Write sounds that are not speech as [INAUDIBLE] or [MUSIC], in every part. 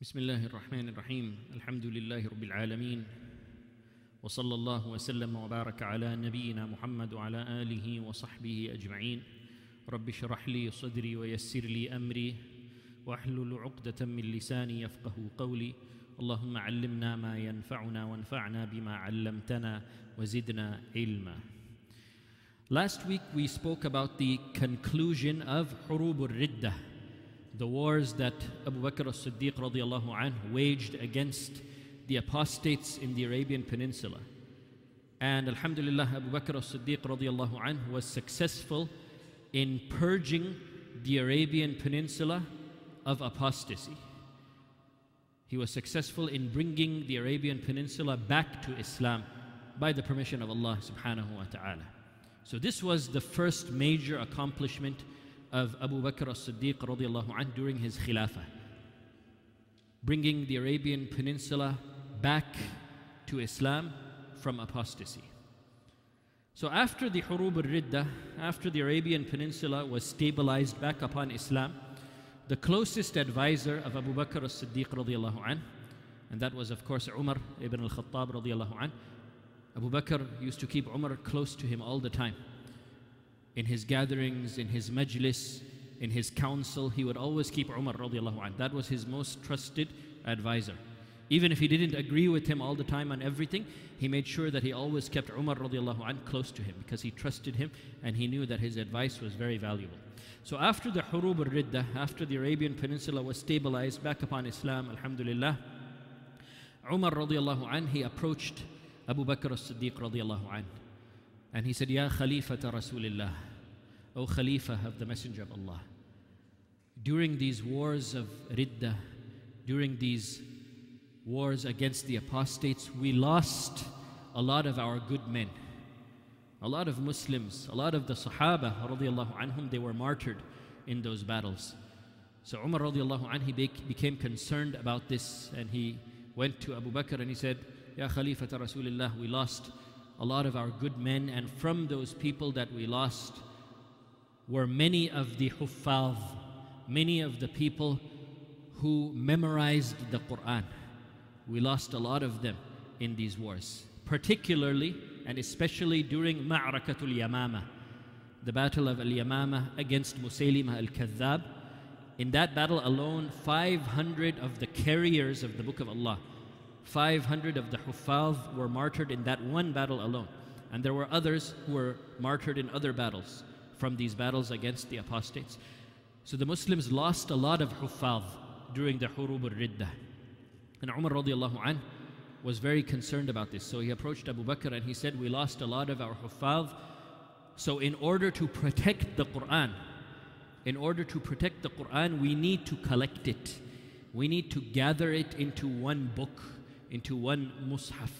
بسم الله الرحمن الرحيم. الحمد لله رب العالمين. وصلى الله وسلم وبارك على نبينا محمد وعلى آله وصحبه أجمعين. رب اشرح لي صدري ويسر لي أمري واحلل عقدة من لساني يفقه قولي. اللهم علمنا ما ينفعنا وانفعنا بما علمتنا وزدنا علما. Last week we spoke about the conclusion of Hurub al-Riddah, the wars that Abu Bakr as-Siddiq radiallahu anh waged against the apostates in the Arabian Peninsula. And Alhamdulillah, Abu Bakr as-Siddiq radiallahu anh was successful in purging the Arabian Peninsula of apostasy. He was successful in bringing the Arabian Peninsula back to Islam by the permission of Allah subhanahu wa ta'ala. So this was the first major accomplishment of Abu Bakr as-Siddiq during his khilafah. Bringing the Arabian Peninsula back to Islam from apostasy. So after the Hurub al-Riddah, after the Arabian Peninsula was stabilized back upon Islam, the closest advisor of Abu Bakr as-Siddiq radiallahu anh, and that was of course Umar ibn al-Khattab radiallahu Abu Bakr used to keep Umar close to him all the time. In his gatherings, in his majlis, in his council, he would always keep Umar radiallahu anh. That was his most trusted advisor. Even if he didn't agree with him all the time on everything, he made sure that he always kept Umar radiallahu anh close to him because he trusted him and he knew that his advice was very valuable. So after the Hurub al-Riddah, after the Arabian Peninsula was stabilized back upon Islam, alhamdulillah, Umar radiallahu anh, he approached Abu Bakr as-Siddiq radiallahu. And he said, Ya Khalifata Rasulillah, O Khalifa of the Messenger of Allah. During these wars of Riddah, during these wars against the apostates, we lost a lot of our good men. A lot of Muslims, a lot of the Sahaba anhum, they were martyred in those battles. So Umar radiallahu he became concerned about this and he went to Abu Bakr and he said, Ya Khalifata Rasulullah, we lost a lot of our good men, and from those people that we lost were many of the huffaz, many of the people who memorized the Quran. We lost a lot of them in these wars, particularly and especially during Ma'rakatul Yamama, the battle of Al Yamama against Musaylimah al Kadhab. In that battle alone, 500 of the carriers of the Book of Allah 500 of the Huffaz were martyred in that one battle alone. And there were others who were martyred in other battles from these battles against the apostates. So the Muslims lost a lot of Huffaz during the Hurub al-Riddah. And Umar radiallahu anh was very concerned about this. So he approached Abu Bakr and he said, We lost a lot of our Huffaz. So in order to protect the Quran, in order to protect the Quran, we need to collect it. We need to gather it into one book into one mushaf.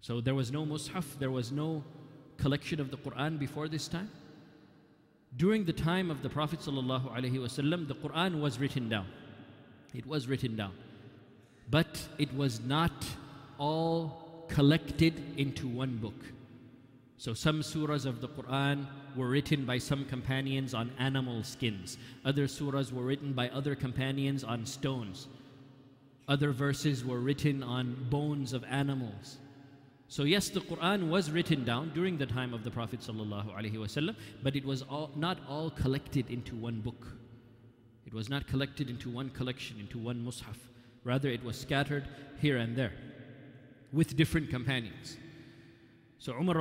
So there was no mushaf, there was no collection of the Quran before this time. During the time of the Prophet ﷺ, the Quran was written down. It was written down. But it was not all collected into one book. So some surahs of the Quran were written by some companions on animal skins. Other surahs were written by other companions on stones. Other verses were written on bones of animals. So yes, the Quran was written down during the time of the Prophet but it was all, not all collected into one book. It was not collected into one collection, into one mushaf. Rather, it was scattered here and there with different companions. So Umar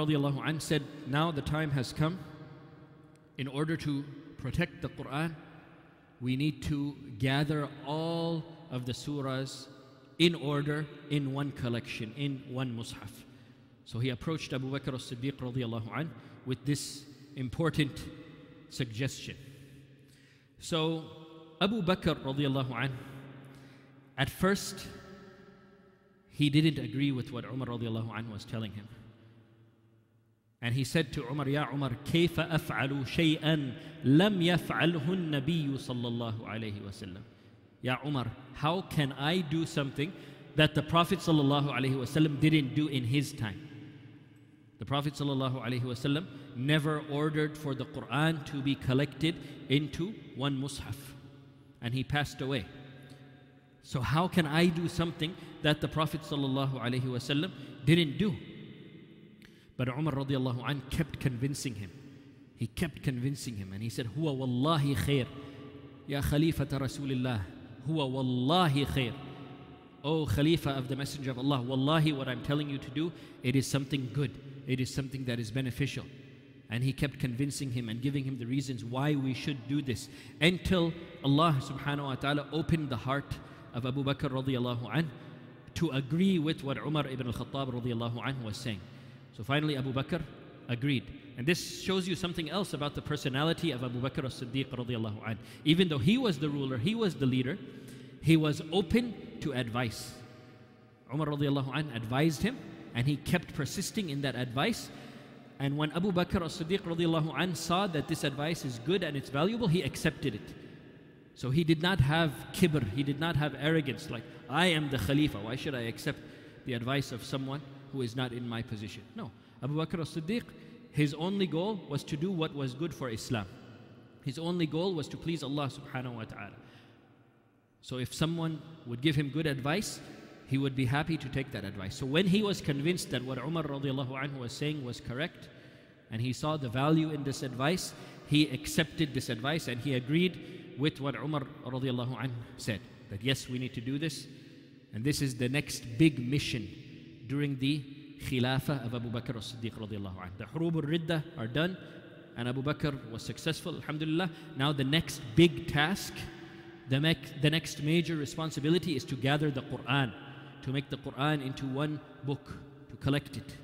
said, now the time has come. In order to protect the Quran, we need to gather all of the surahs in order in one collection, in one mushaf. So he approached Abu Bakr as-Siddiq radiallahu anh with this important suggestion. So Abu Bakr radiallahu anh, at first he didn't agree with what Umar radiallahu anh was telling him. And he said to Umar, Ya Umar, كيف أفعل شيئا لم يفعله النبي صلى الله عليه وسلم Ya Umar, how can I do something that the Prophet ﷺ didn't do in his time? The Prophet ﷺ never ordered for the Quran to be collected into one mushaf. And he passed away. So how can I do something that the Prophet ﷺ didn't do? But Umar radiallahu an kept convincing him. He kept convincing him and he said, Huwa wallahi khair. Ya Khalifata Rasulillah. Huwa wallahi khair. Oh Khalifa of the Messenger of Allah, wallahi what I'm telling you to do, it is something good. It is something that is beneficial. And he kept convincing him and giving him the reasons why we should do this until Allah subhanahu wa ta'ala opened the heart of Abu Bakr radiallahu anh to agree with what Umar ibn al-Khattab radiallahu anh was saying. So finally Abu Bakr agreed. And this shows you something else about the personality of Abu Bakr as-Siddiq. Even though he was the ruler, he was the leader, he was open to advice. Umar advised him and he kept persisting in that advice. And when Abu Bakr as-Siddiq saw that this advice is good and it's valuable, he accepted it. So he did not have kibr, he did not have arrogance, like, I am the Khalifa, why should I accept the advice of someone who is not in my position? No. Abu Bakr as Siddiq, his only goal was to do what was good for Islam. His only goal was to please Allah subhanahu wa ta'ala. So if someone would give him good advice, he would be happy to take that advice. So when he was convinced that what Umar radiallahu anhu was saying was correct, and he saw the value in this advice, he accepted this advice and he agreed with what Umar radiallahu anh said that yes, we need to do this, and this is the next big mission during the Khilafah of Abu Bakr as Siddiq radiallahu anh. The Hurub al Ridda are done, and Abu Bakr was successful, Alhamdulillah. Now, the next big task, the, the next major responsibility is to gather the Quran, to make the Quran into one book, to collect it.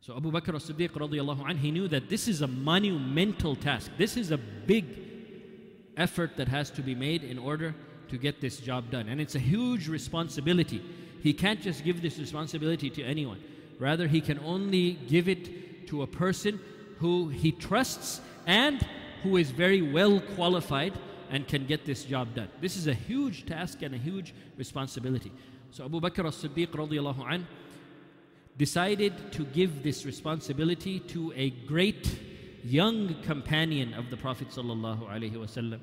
So Abu Bakr as-Siddiq radiallahu anh, he knew that this is a monumental task. This is a big effort that has to be made in order to get this job done. And it's a huge responsibility. He can't just give this responsibility to anyone. Rather, he can only give it to a person who he trusts and who is very well qualified and can get this job done. This is a huge task and a huge responsibility. So Abu Bakr as-Siddiq radiallahu anh decided to give this responsibility to a great young companion of the Prophet ﷺ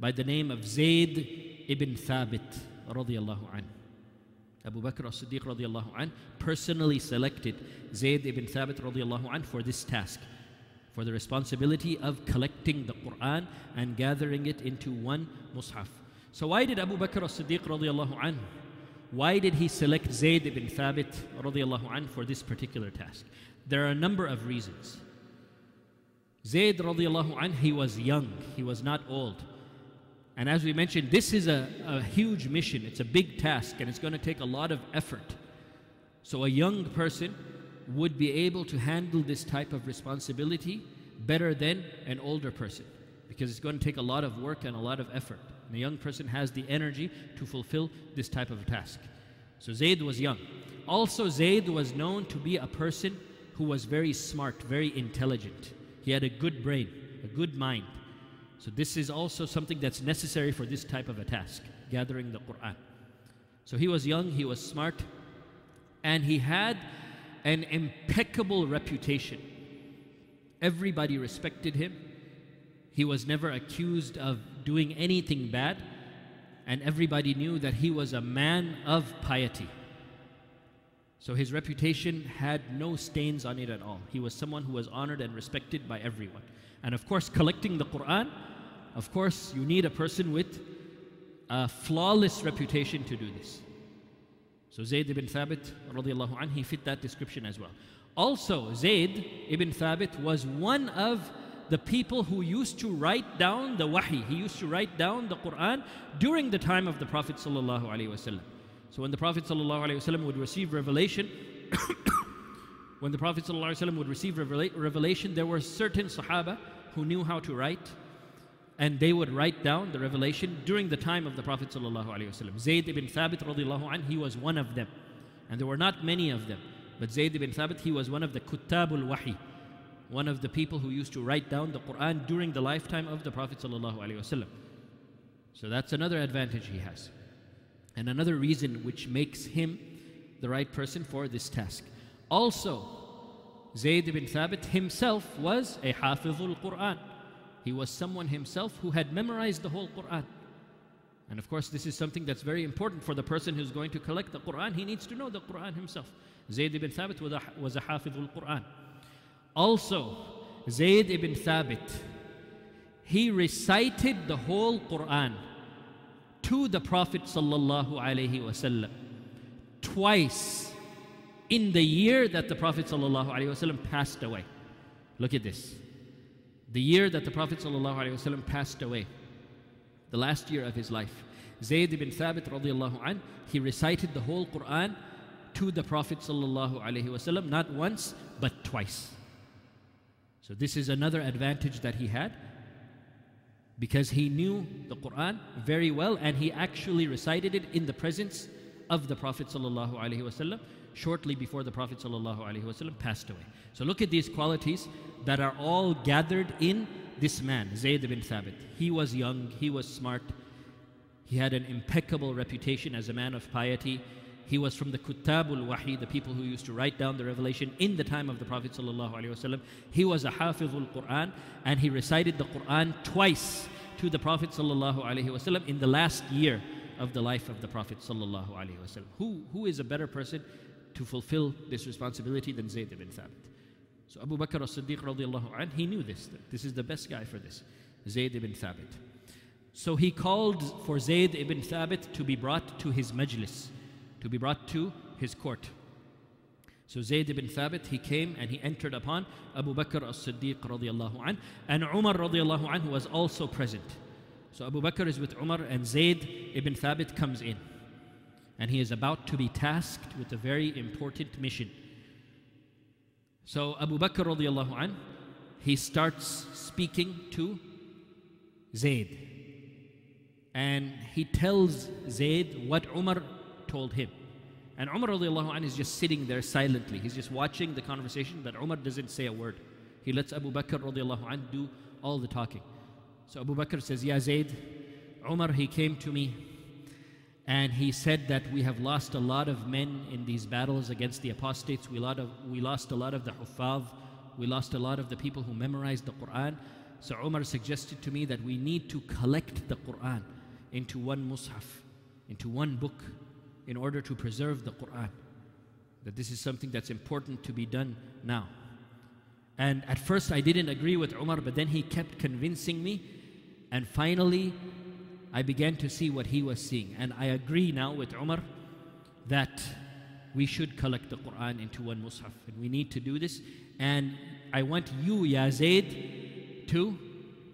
by the name of Zayd ibn Thabit radiallahu anh. Abu Bakr as-Siddiq radiallahu personally selected Zayd ibn Thabit radiallahu anh for this task, for the responsibility of collecting the Quran and gathering it into one mushaf. So why did Abu Bakr as-Siddiq radiallahu why did he select Zayd ibn Thabit radiallahu anh for this particular task? There are a number of reasons. Zayd radiallahu anh, he was young, he was not old. And as we mentioned, this is a, a huge mission, it's a big task, and it's going to take a lot of effort. So a young person would be able to handle this type of responsibility better than an older person because it's going to take a lot of work and a lot of effort. And a young person has the energy to fulfill this type of task. So Zayd was young. Also, Zayd was known to be a person who was very smart, very intelligent. He had a good brain, a good mind. So this is also something that's necessary for this type of a task, gathering the Quran. So he was young, he was smart, and he had an impeccable reputation. Everybody respected him. He was never accused of doing anything bad, and everybody knew that he was a man of piety. So his reputation had no stains on it at all. He was someone who was honored and respected by everyone. And of course, collecting the Quran, of course, you need a person with a flawless reputation to do this. So Zayd ibn Thabit, radiallahu anh, he fit that description as well. Also, Zayd ibn Thabit was one of the people who used to write down the wahi. He used to write down the Quran during the time of the Prophet sallallahu alaihi wasallam. So when the Prophet ﷺ would receive revelation, [COUGHS] when the Prophet ﷺ would receive revelation, there were certain Sahaba who knew how to write, and they would write down the revelation during the time of the Prophet ﷺ. Zayd ibn Thabit he was one of them. And there were not many of them. But Zayd ibn Thabit, he was one of the Kuttabul Wahi, one of the people who used to write down the Quran during the lifetime of the Prophet ﷺ. So that's another advantage he has. And another reason which makes him the right person for this task. Also, Zayd ibn Thabit himself was a Hafizul Quran. He was someone himself who had memorized the whole Quran. And of course, this is something that's very important for the person who's going to collect the Quran. He needs to know the Quran himself. Zayd ibn Thabit was a, was a Hafidh al Quran. Also, Zayd ibn Thabit, he recited the whole Quran to the Prophet sallallahu alaihi wasallam twice in the year that the Prophet sallallahu alaihi wasallam passed away. Look at this. The year that the Prophet wasallam passed away, the last year of his life. Zayd ibn Thabit radiallahu an, he recited the whole Quran to the Prophet wasallam not once but twice. So this is another advantage that he had because he knew the Quran very well and he actually recited it in the presence of the Prophet ﷺ shortly before the Prophet ﷺ passed away. So look at these qualities that are all gathered in this man, Zayd ibn Thabit. He was young, he was smart, he had an impeccable reputation as a man of piety. He was from the Kuttabul Wahi, the people who used to write down the revelation in the time of the Prophet. ﷺ. He was a Hafizul Quran and he recited the Quran twice to the Prophet ﷺ in the last year of the life of the Prophet. ﷺ. Who, who is a better person to fulfill this responsibility than Zayd ibn Thabit? So Abu Bakr as Siddiq, anh, he knew this, this is the best guy for this, Zayd ibn Thabit. So he called for Zayd ibn Thabit to be brought to his majlis to be brought to his court. So Zayd ibn Thabit, he came and he entered upon Abu Bakr as-Siddiq radiallahu anh, and Umar radiallahu anh was also present. So Abu Bakr is with Umar and Zayd ibn Thabit comes in. And he is about to be tasked with a very important mission. So Abu Bakr radiallahu anh, he starts speaking to Zayd. And he tells Zayd what Umar told him. And Umar radiallahu anh is just sitting there silently. He's just watching the conversation, but Umar doesn't say a word. He lets Abu Bakr radiallahu anh do all the talking. So Abu Bakr says, Ya Zayd, Umar, he came to me and he said that we have lost a lot of men in these battles against the apostates. We, lot of, we lost a lot of the huffaz. We lost a lot of the people who memorized the Quran. So Umar suggested to me that we need to collect the Quran into one mushaf, into one book in order to preserve the Quran. That this is something that's important to be done now. And at first I didn't agree with Umar, but then he kept convincing me. And finally, I began to see what he was seeing. And I agree now with Umar that we should collect the Quran into one mushaf. And we need to do this. And I want you, Ya Zayd, to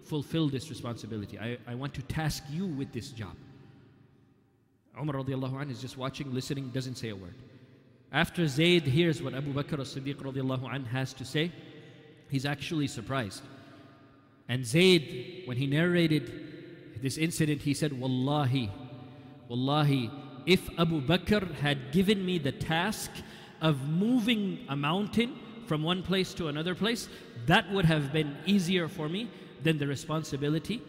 fulfill this responsibility. I, I want to task you with this job. Umar radiallahu anh is just watching, listening, doesn't say a word. After Zayd hears what Abu Bakr as-Siddiq radiallahu anh has to say, he's actually surprised. And Zayd, when he narrated this incident, he said, Wallahi, Wallahi, if Abu Bakr had given me the task of moving a mountain from one place to another place, that would have been easier for me than the responsibility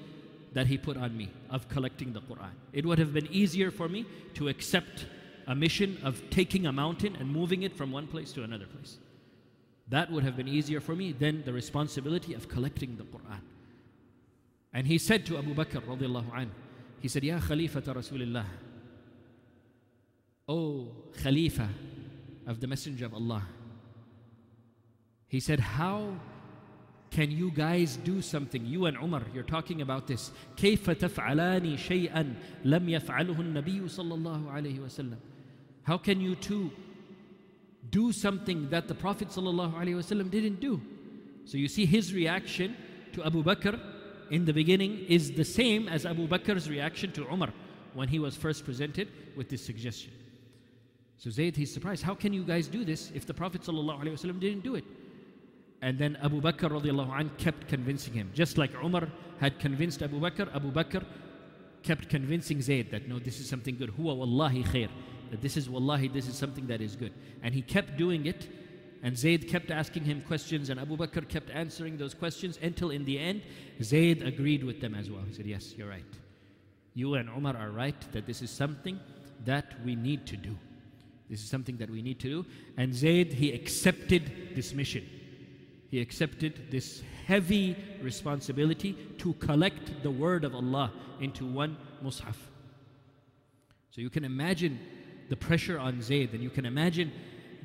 that He put on me of collecting the Quran. It would have been easier for me to accept a mission of taking a mountain and moving it from one place to another place. That would have been easier for me than the responsibility of collecting the Quran. And he said to Abu Bakr radiallahu anh, he said, Ya Khalifata Rasulullah, O Khalifa of the Messenger of Allah. He said, How can you guys do something? You and Umar, you're talking about this. كيف تفعلان شيئا لم يفعله النبي صلى الله عليه وسلم? How can you two do something that the Prophet صلى الله عليه وسلم didn't do? So you see his reaction to Abu Bakr in the beginning is the same as Abu Bakr's reaction to Umar when he was first presented with this suggestion. So Zayd, he's surprised. How can you guys do this if the Prophet ﷺ didn't do it? And then Abu Bakr kept convincing him. Just like Umar had convinced Abu Bakr, Abu Bakr kept convincing Zayd that no, this is something good. Huwa wallahi khair. That this is wallahi, this is something that is good. And he kept doing it. And Zayd kept asking him questions, and Abu Bakr kept answering those questions until in the end, Zayd agreed with them as well. He said, Yes, you're right. You and Umar are right that this is something that we need to do. This is something that we need to do. And Zayd, he accepted this mission he accepted this heavy responsibility to collect the word of Allah into one mushaf. So you can imagine the pressure on Zayd, and you can imagine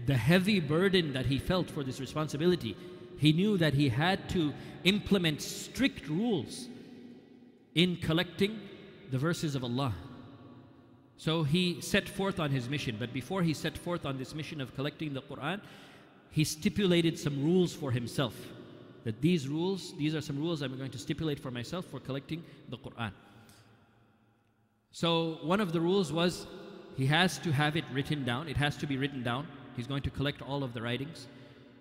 the heavy burden that he felt for this responsibility. He knew that he had to implement strict rules in collecting the verses of Allah. So he set forth on his mission, but before he set forth on this mission of collecting the Quran, he stipulated some rules for himself. That these rules, these are some rules I'm going to stipulate for myself for collecting the Quran. So one of the rules was he has to have it written down. It has to be written down. He's going to collect all of the writings,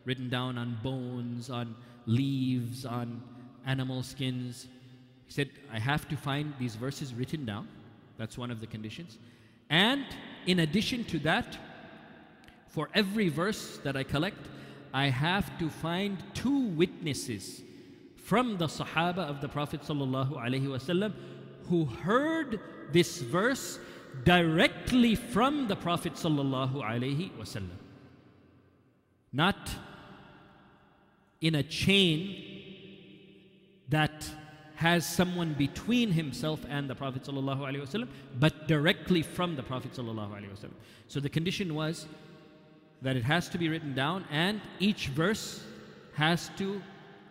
written down on bones, on leaves, on animal skins. He said, I have to find these verses written down. That's one of the conditions. And in addition to that, for every verse that I collect, I have to find two witnesses from the Sahaba of the Prophet ﷺ who heard this verse directly from the Prophet ﷺ Not in a chain that has someone between himself and the Prophet ﷺ, but directly from the Prophet ﷺ. So the condition was that it has to be written down and each verse has to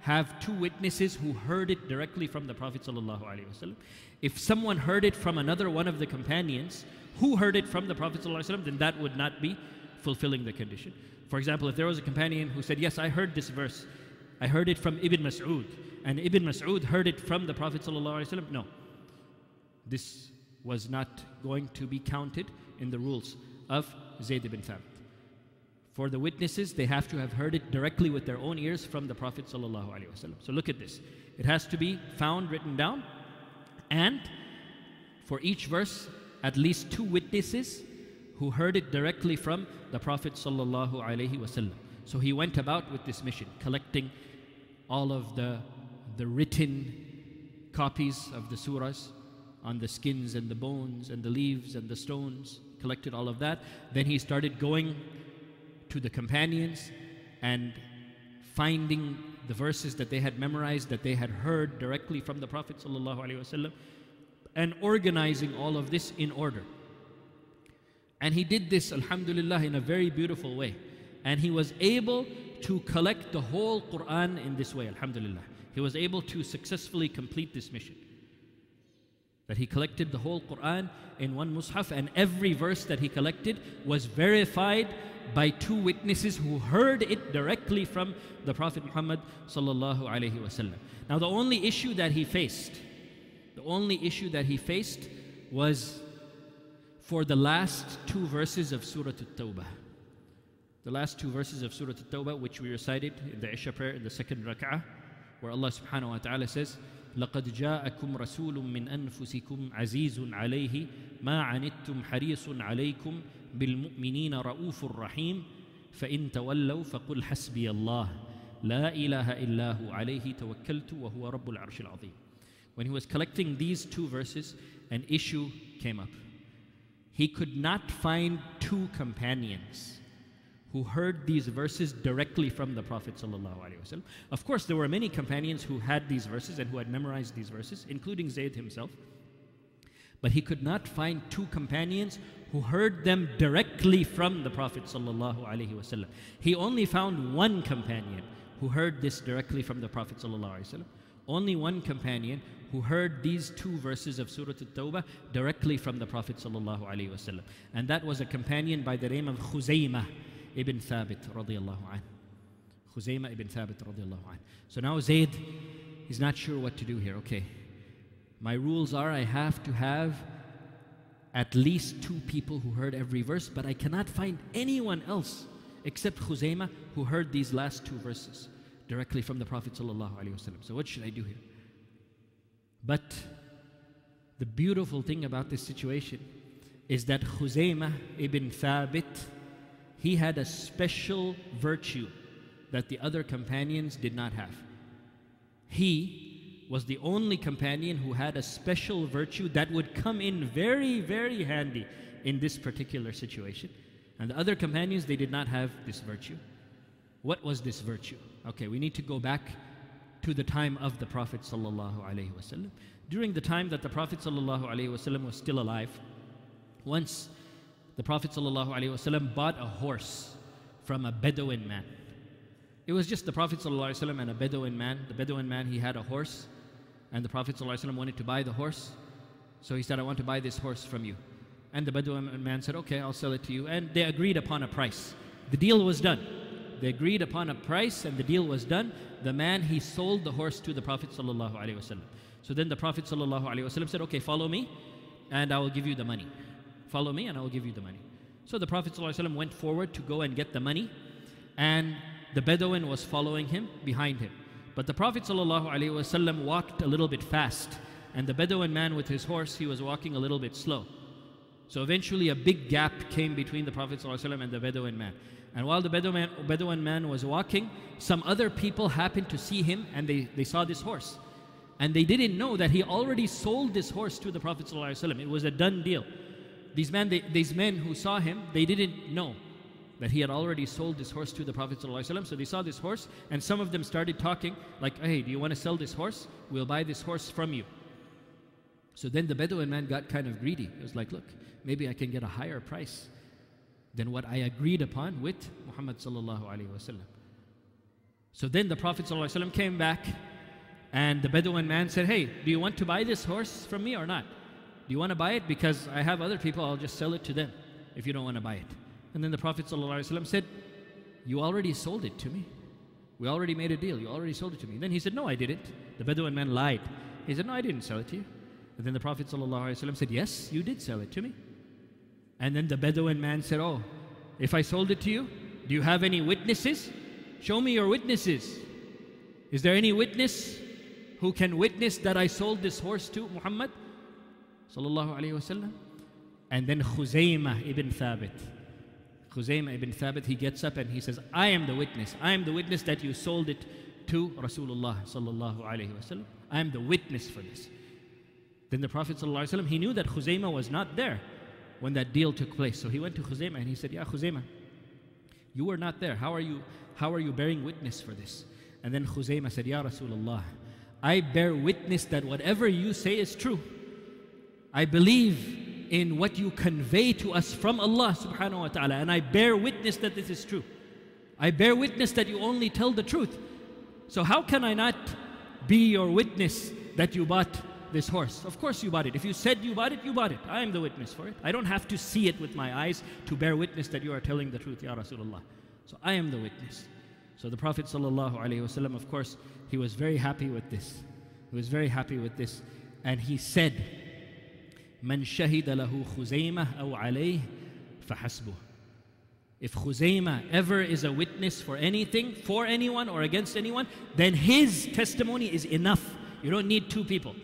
have two witnesses who heard it directly from the Prophet ﷺ. If someone heard it from another one of the companions who heard it from the Prophet ﷺ, then that would not be fulfilling the condition. For example, if there was a companion who said, Yes, I heard this verse, I heard it from Ibn Mas'ud, and Ibn Mas'ud heard it from the Prophet ﷺ. No. This was not going to be counted in the rules of Zayd ibn Thabit. For the witnesses, they have to have heard it directly with their own ears from the Prophet ﷺ. So look at this. It has to be found written down, and for each verse, at least two witnesses who heard it directly from the Prophet ﷺ. So he went about with this mission, collecting all of the the written copies of the surahs on the skins and the bones and the leaves and the stones, collected all of that. Then he started going to the companions and finding the verses that they had memorized, that they had heard directly from the Prophet ﷺ, and organizing all of this in order. And he did this, alhamdulillah, in a very beautiful way. And he was able to collect the whole Quran in this way, alhamdulillah he was able to successfully complete this mission. That he collected the whole Quran in one mushaf, and every verse that he collected was verified by two witnesses who heard it directly from the Prophet Muhammad Now the only issue that he faced, the only issue that he faced was for the last two verses of Surah At-Tawbah. The last two verses of Surah At-Tawbah which we recited in the Isha prayer in the second rak'ah where Allah subhanahu wa ta'ala says, لقد جاءكم رسول من أنفسكم عزيز عليه ما عنتم حريص عليكم بالمؤمنين رؤوف رحيم فإن تولوا فقل حسبي الله لا إله إلا هو عليه توكلت وهو رب العرش العظيم When he was collecting these two verses, an issue came up. He could not find two companions who heard these verses directly from the Prophet. ﷺ. Of course, there were many companions who had these verses and who had memorized these verses, including Zayd himself. But he could not find two companions who heard them directly from the Prophet. ﷺ. He only found one companion who heard this directly from the Prophet. ﷺ. only one companion who heard these two verses of Surah At-Tawbah directly from the Prophet ﷺ. And that was a companion by the name of Khuzaymah ibn Thabit radiallahu. Khuzaymah ibn Thabit radiallahu. So now Zayd is not sure what to do here. Okay, my rules are I have to have at least two people who heard every verse, but I cannot find anyone else except Khuzaymah who heard these last two verses directly from the Prophet ﷺ. So what should I do here? But the beautiful thing about this situation is that Khuzaymah ibn Thabit he had a special virtue that the other companions did not have. He was the only companion who had a special virtue that would come in very, very handy in this particular situation. And the other companions, they did not have this virtue. What was this virtue? Okay, we need to go back to the time of the Prophet ﷺ. During the time that the Prophet ﷺ was still alive, Once the Prophet ﷺ bought a horse from a Bedouin man. It was just the Prophet ﷺ and a Bedouin man. The Bedouin man, he had a horse, and the Prophet ﷺ wanted to buy the horse. So he said, I want to buy this horse from you. And the Bedouin man said, Okay, I'll sell it to you. And they agreed upon a price. The deal was done. They agreed upon a price and the deal was done. The man, he sold the horse to the Prophet ﷺ. So then the Prophet ﷺ said, Okay, follow me and I will give you the money. Follow me and I will give you the money. So the Prophet ﷺ went forward to go and get the money and the Bedouin was following him behind him. But the Prophet ﷺ walked a little bit fast and the Bedouin man with his horse, he was walking a little bit slow. So eventually a big gap came between the Prophet ﷺ and the Bedouin man. And while the Bedouin, Bedouin man was walking, some other people happened to see him and they, they saw this horse. And they didn't know that he already sold this horse to the Prophet ﷺ. It was a done deal. These men, they, these men who saw him, they didn't know that he had already sold this horse to the Prophet ﷺ. So they saw this horse, and some of them started talking, like, hey, do you want to sell this horse? We'll buy this horse from you. So then the Bedouin man got kind of greedy. He was like, look, maybe I can get a higher price than what I agreed upon with Muhammad sallallahu alaihi wasallam. So then the Prophet sallallahu came back and the Bedouin man said, Hey, do you want to buy this horse from me or not? Do you want to buy it? Because I have other people, I'll just sell it to them if you don't want to buy it. And then the Prophet ﷺ said, You already sold it to me. We already made a deal. You already sold it to me. Then he said, No, I didn't. The Bedouin man lied. He said, No, I didn't sell it to you. And then the Prophet ﷺ said, Yes, you did sell it to me. And then the Bedouin man said, Oh, if I sold it to you, do you have any witnesses? Show me your witnesses. Is there any witness who can witness that I sold this horse to Muhammad? Sallallahu Alaihi Wasallam. And then Khuzaymah ibn Thabit. Khuzaymah ibn Thabit, he gets up and he says, I am the witness. I am the witness that you sold it to Rasulullah Sallallahu Alaihi Wasallam. I am the witness for this. Then the Prophet Sallallahu Alaihi Wasallam, he knew that Khuzaymah was not there when that deal took place. So he went to Khuzaymah and he said, Yeah, Khuzaymah, you were not there. How are you, how are you bearing witness for this? And then Khuzaymah said, Ya Rasulullah, I bear witness that whatever you say is true. I believe in what you convey to us from Allah subhanahu wa ta'ala, and I bear witness that this is true. I bear witness that you only tell the truth. So how can I not be your witness that you bought this horse. Of course you bought it. If you said you bought it, you bought it. I am the witness for it. I don't have to see it with my eyes to bear witness that you are telling the truth, Ya Rasulullah. So I am the witness. So the Prophet Wasallam, of course, he was very happy with this. He was very happy with this. And he said, Man shahida lahu khuzaymah aw alayh fahasbuh. If Khuzaima ever is a witness for anything, for anyone or against anyone, then his testimony is enough. You don't need two people.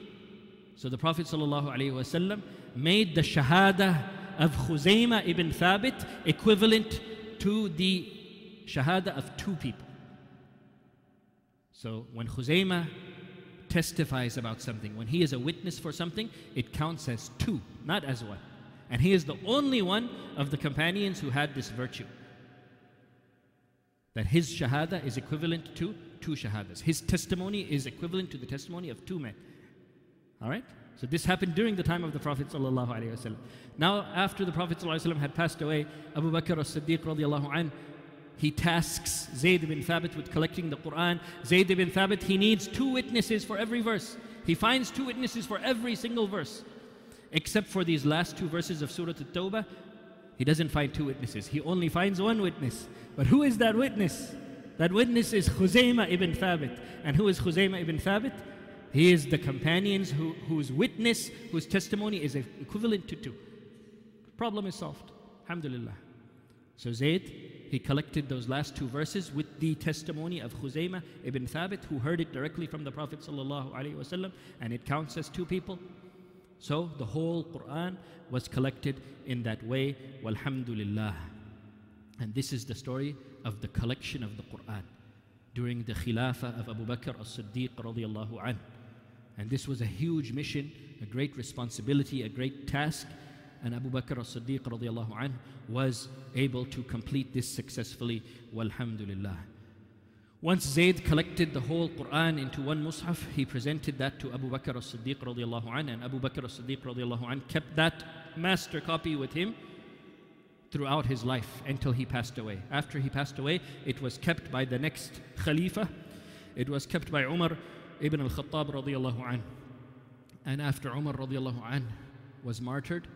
So the Prophet ﷺ made the Shahada of Khuzaymah ibn Thabit equivalent to the Shahada of two people. So when Khuzaymah testifies about something, when he is a witness for something, it counts as two, not as one. And he is the only one of the companions who had this virtue. That his Shahada is equivalent to two Shahadas. His testimony is equivalent to the testimony of two men. All right? So this happened during the time of the Prophet ﷺ. Now, after the Prophet ﷺ had passed away, Abu Bakr as-Siddiq radiallahu anh, he tasks Zayd ibn Thabit with collecting the Quran. Zayd ibn Thabit, he needs two witnesses for every verse. He finds two witnesses for every single verse. Except for these last two verses of Surah At-Tawbah, he doesn't find two witnesses. He only finds one witness. But who is that witness? That witness is Khuzaymah ibn Thabit. And who is Khuzaymah ibn Thabit? He is the companions who, whose witness, whose testimony is equivalent to two. Problem is solved. Alhamdulillah. So Zayd, he collected those last two verses with the testimony of Khuzaymah ibn Thabit, who heard it directly from the Prophet and it counts as two people. So the whole Quran was collected in that way. Walhamdulillah. And this is the story of the collection of the Quran during the Khilafah of Abu Bakr as-Siddiq radiallahu anhu. And this was a huge mission, a great responsibility, a great task. And Abu Bakr as-Siddiq radiallahu anh was able to complete this successfully. Walhamdulillah. Once Zayd collected the whole Quran into one mushaf, he presented that to Abu Bakr as-Siddiq radiallahu anhu, and Abu Bakr as-Siddiq radiallahu anhu kept that master copy with him throughout his life until he passed away. After he passed away, it was kept by the next Khalifa. It was kept by Umar ibn al-Khattab radiallahu anhu. And after Umar radiallahu anhu was martyred,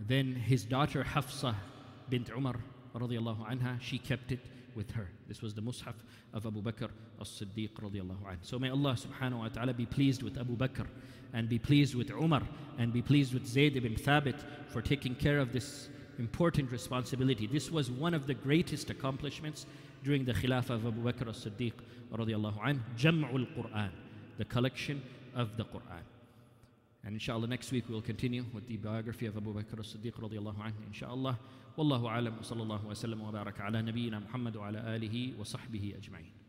then his daughter Hafsa bint Umar radiallahu anha, she kept it with her. This was the Mus'haf of Abu Bakr as-Siddiq radiallahu anhu. So may Allah subhanahu wa ta'ala be pleased with Abu Bakr and be pleased with Umar and be pleased with Zayd ibn Thabit for taking care of this important responsibility. This was one of the greatest accomplishments during the Khilafah of Abu Bakr as-Siddiq radiallahu anhu, Jam'ul Quran, the collection of the Quran. And inshallah next week we'll continue with the biography of Abu Bakr as-Siddiq radiallahu anhu inshallah. Wallahu alam sallallahu wa sallam wa baraka ala nabiyyina Muhammad wa ala alihi wa sahbihi ajma'in.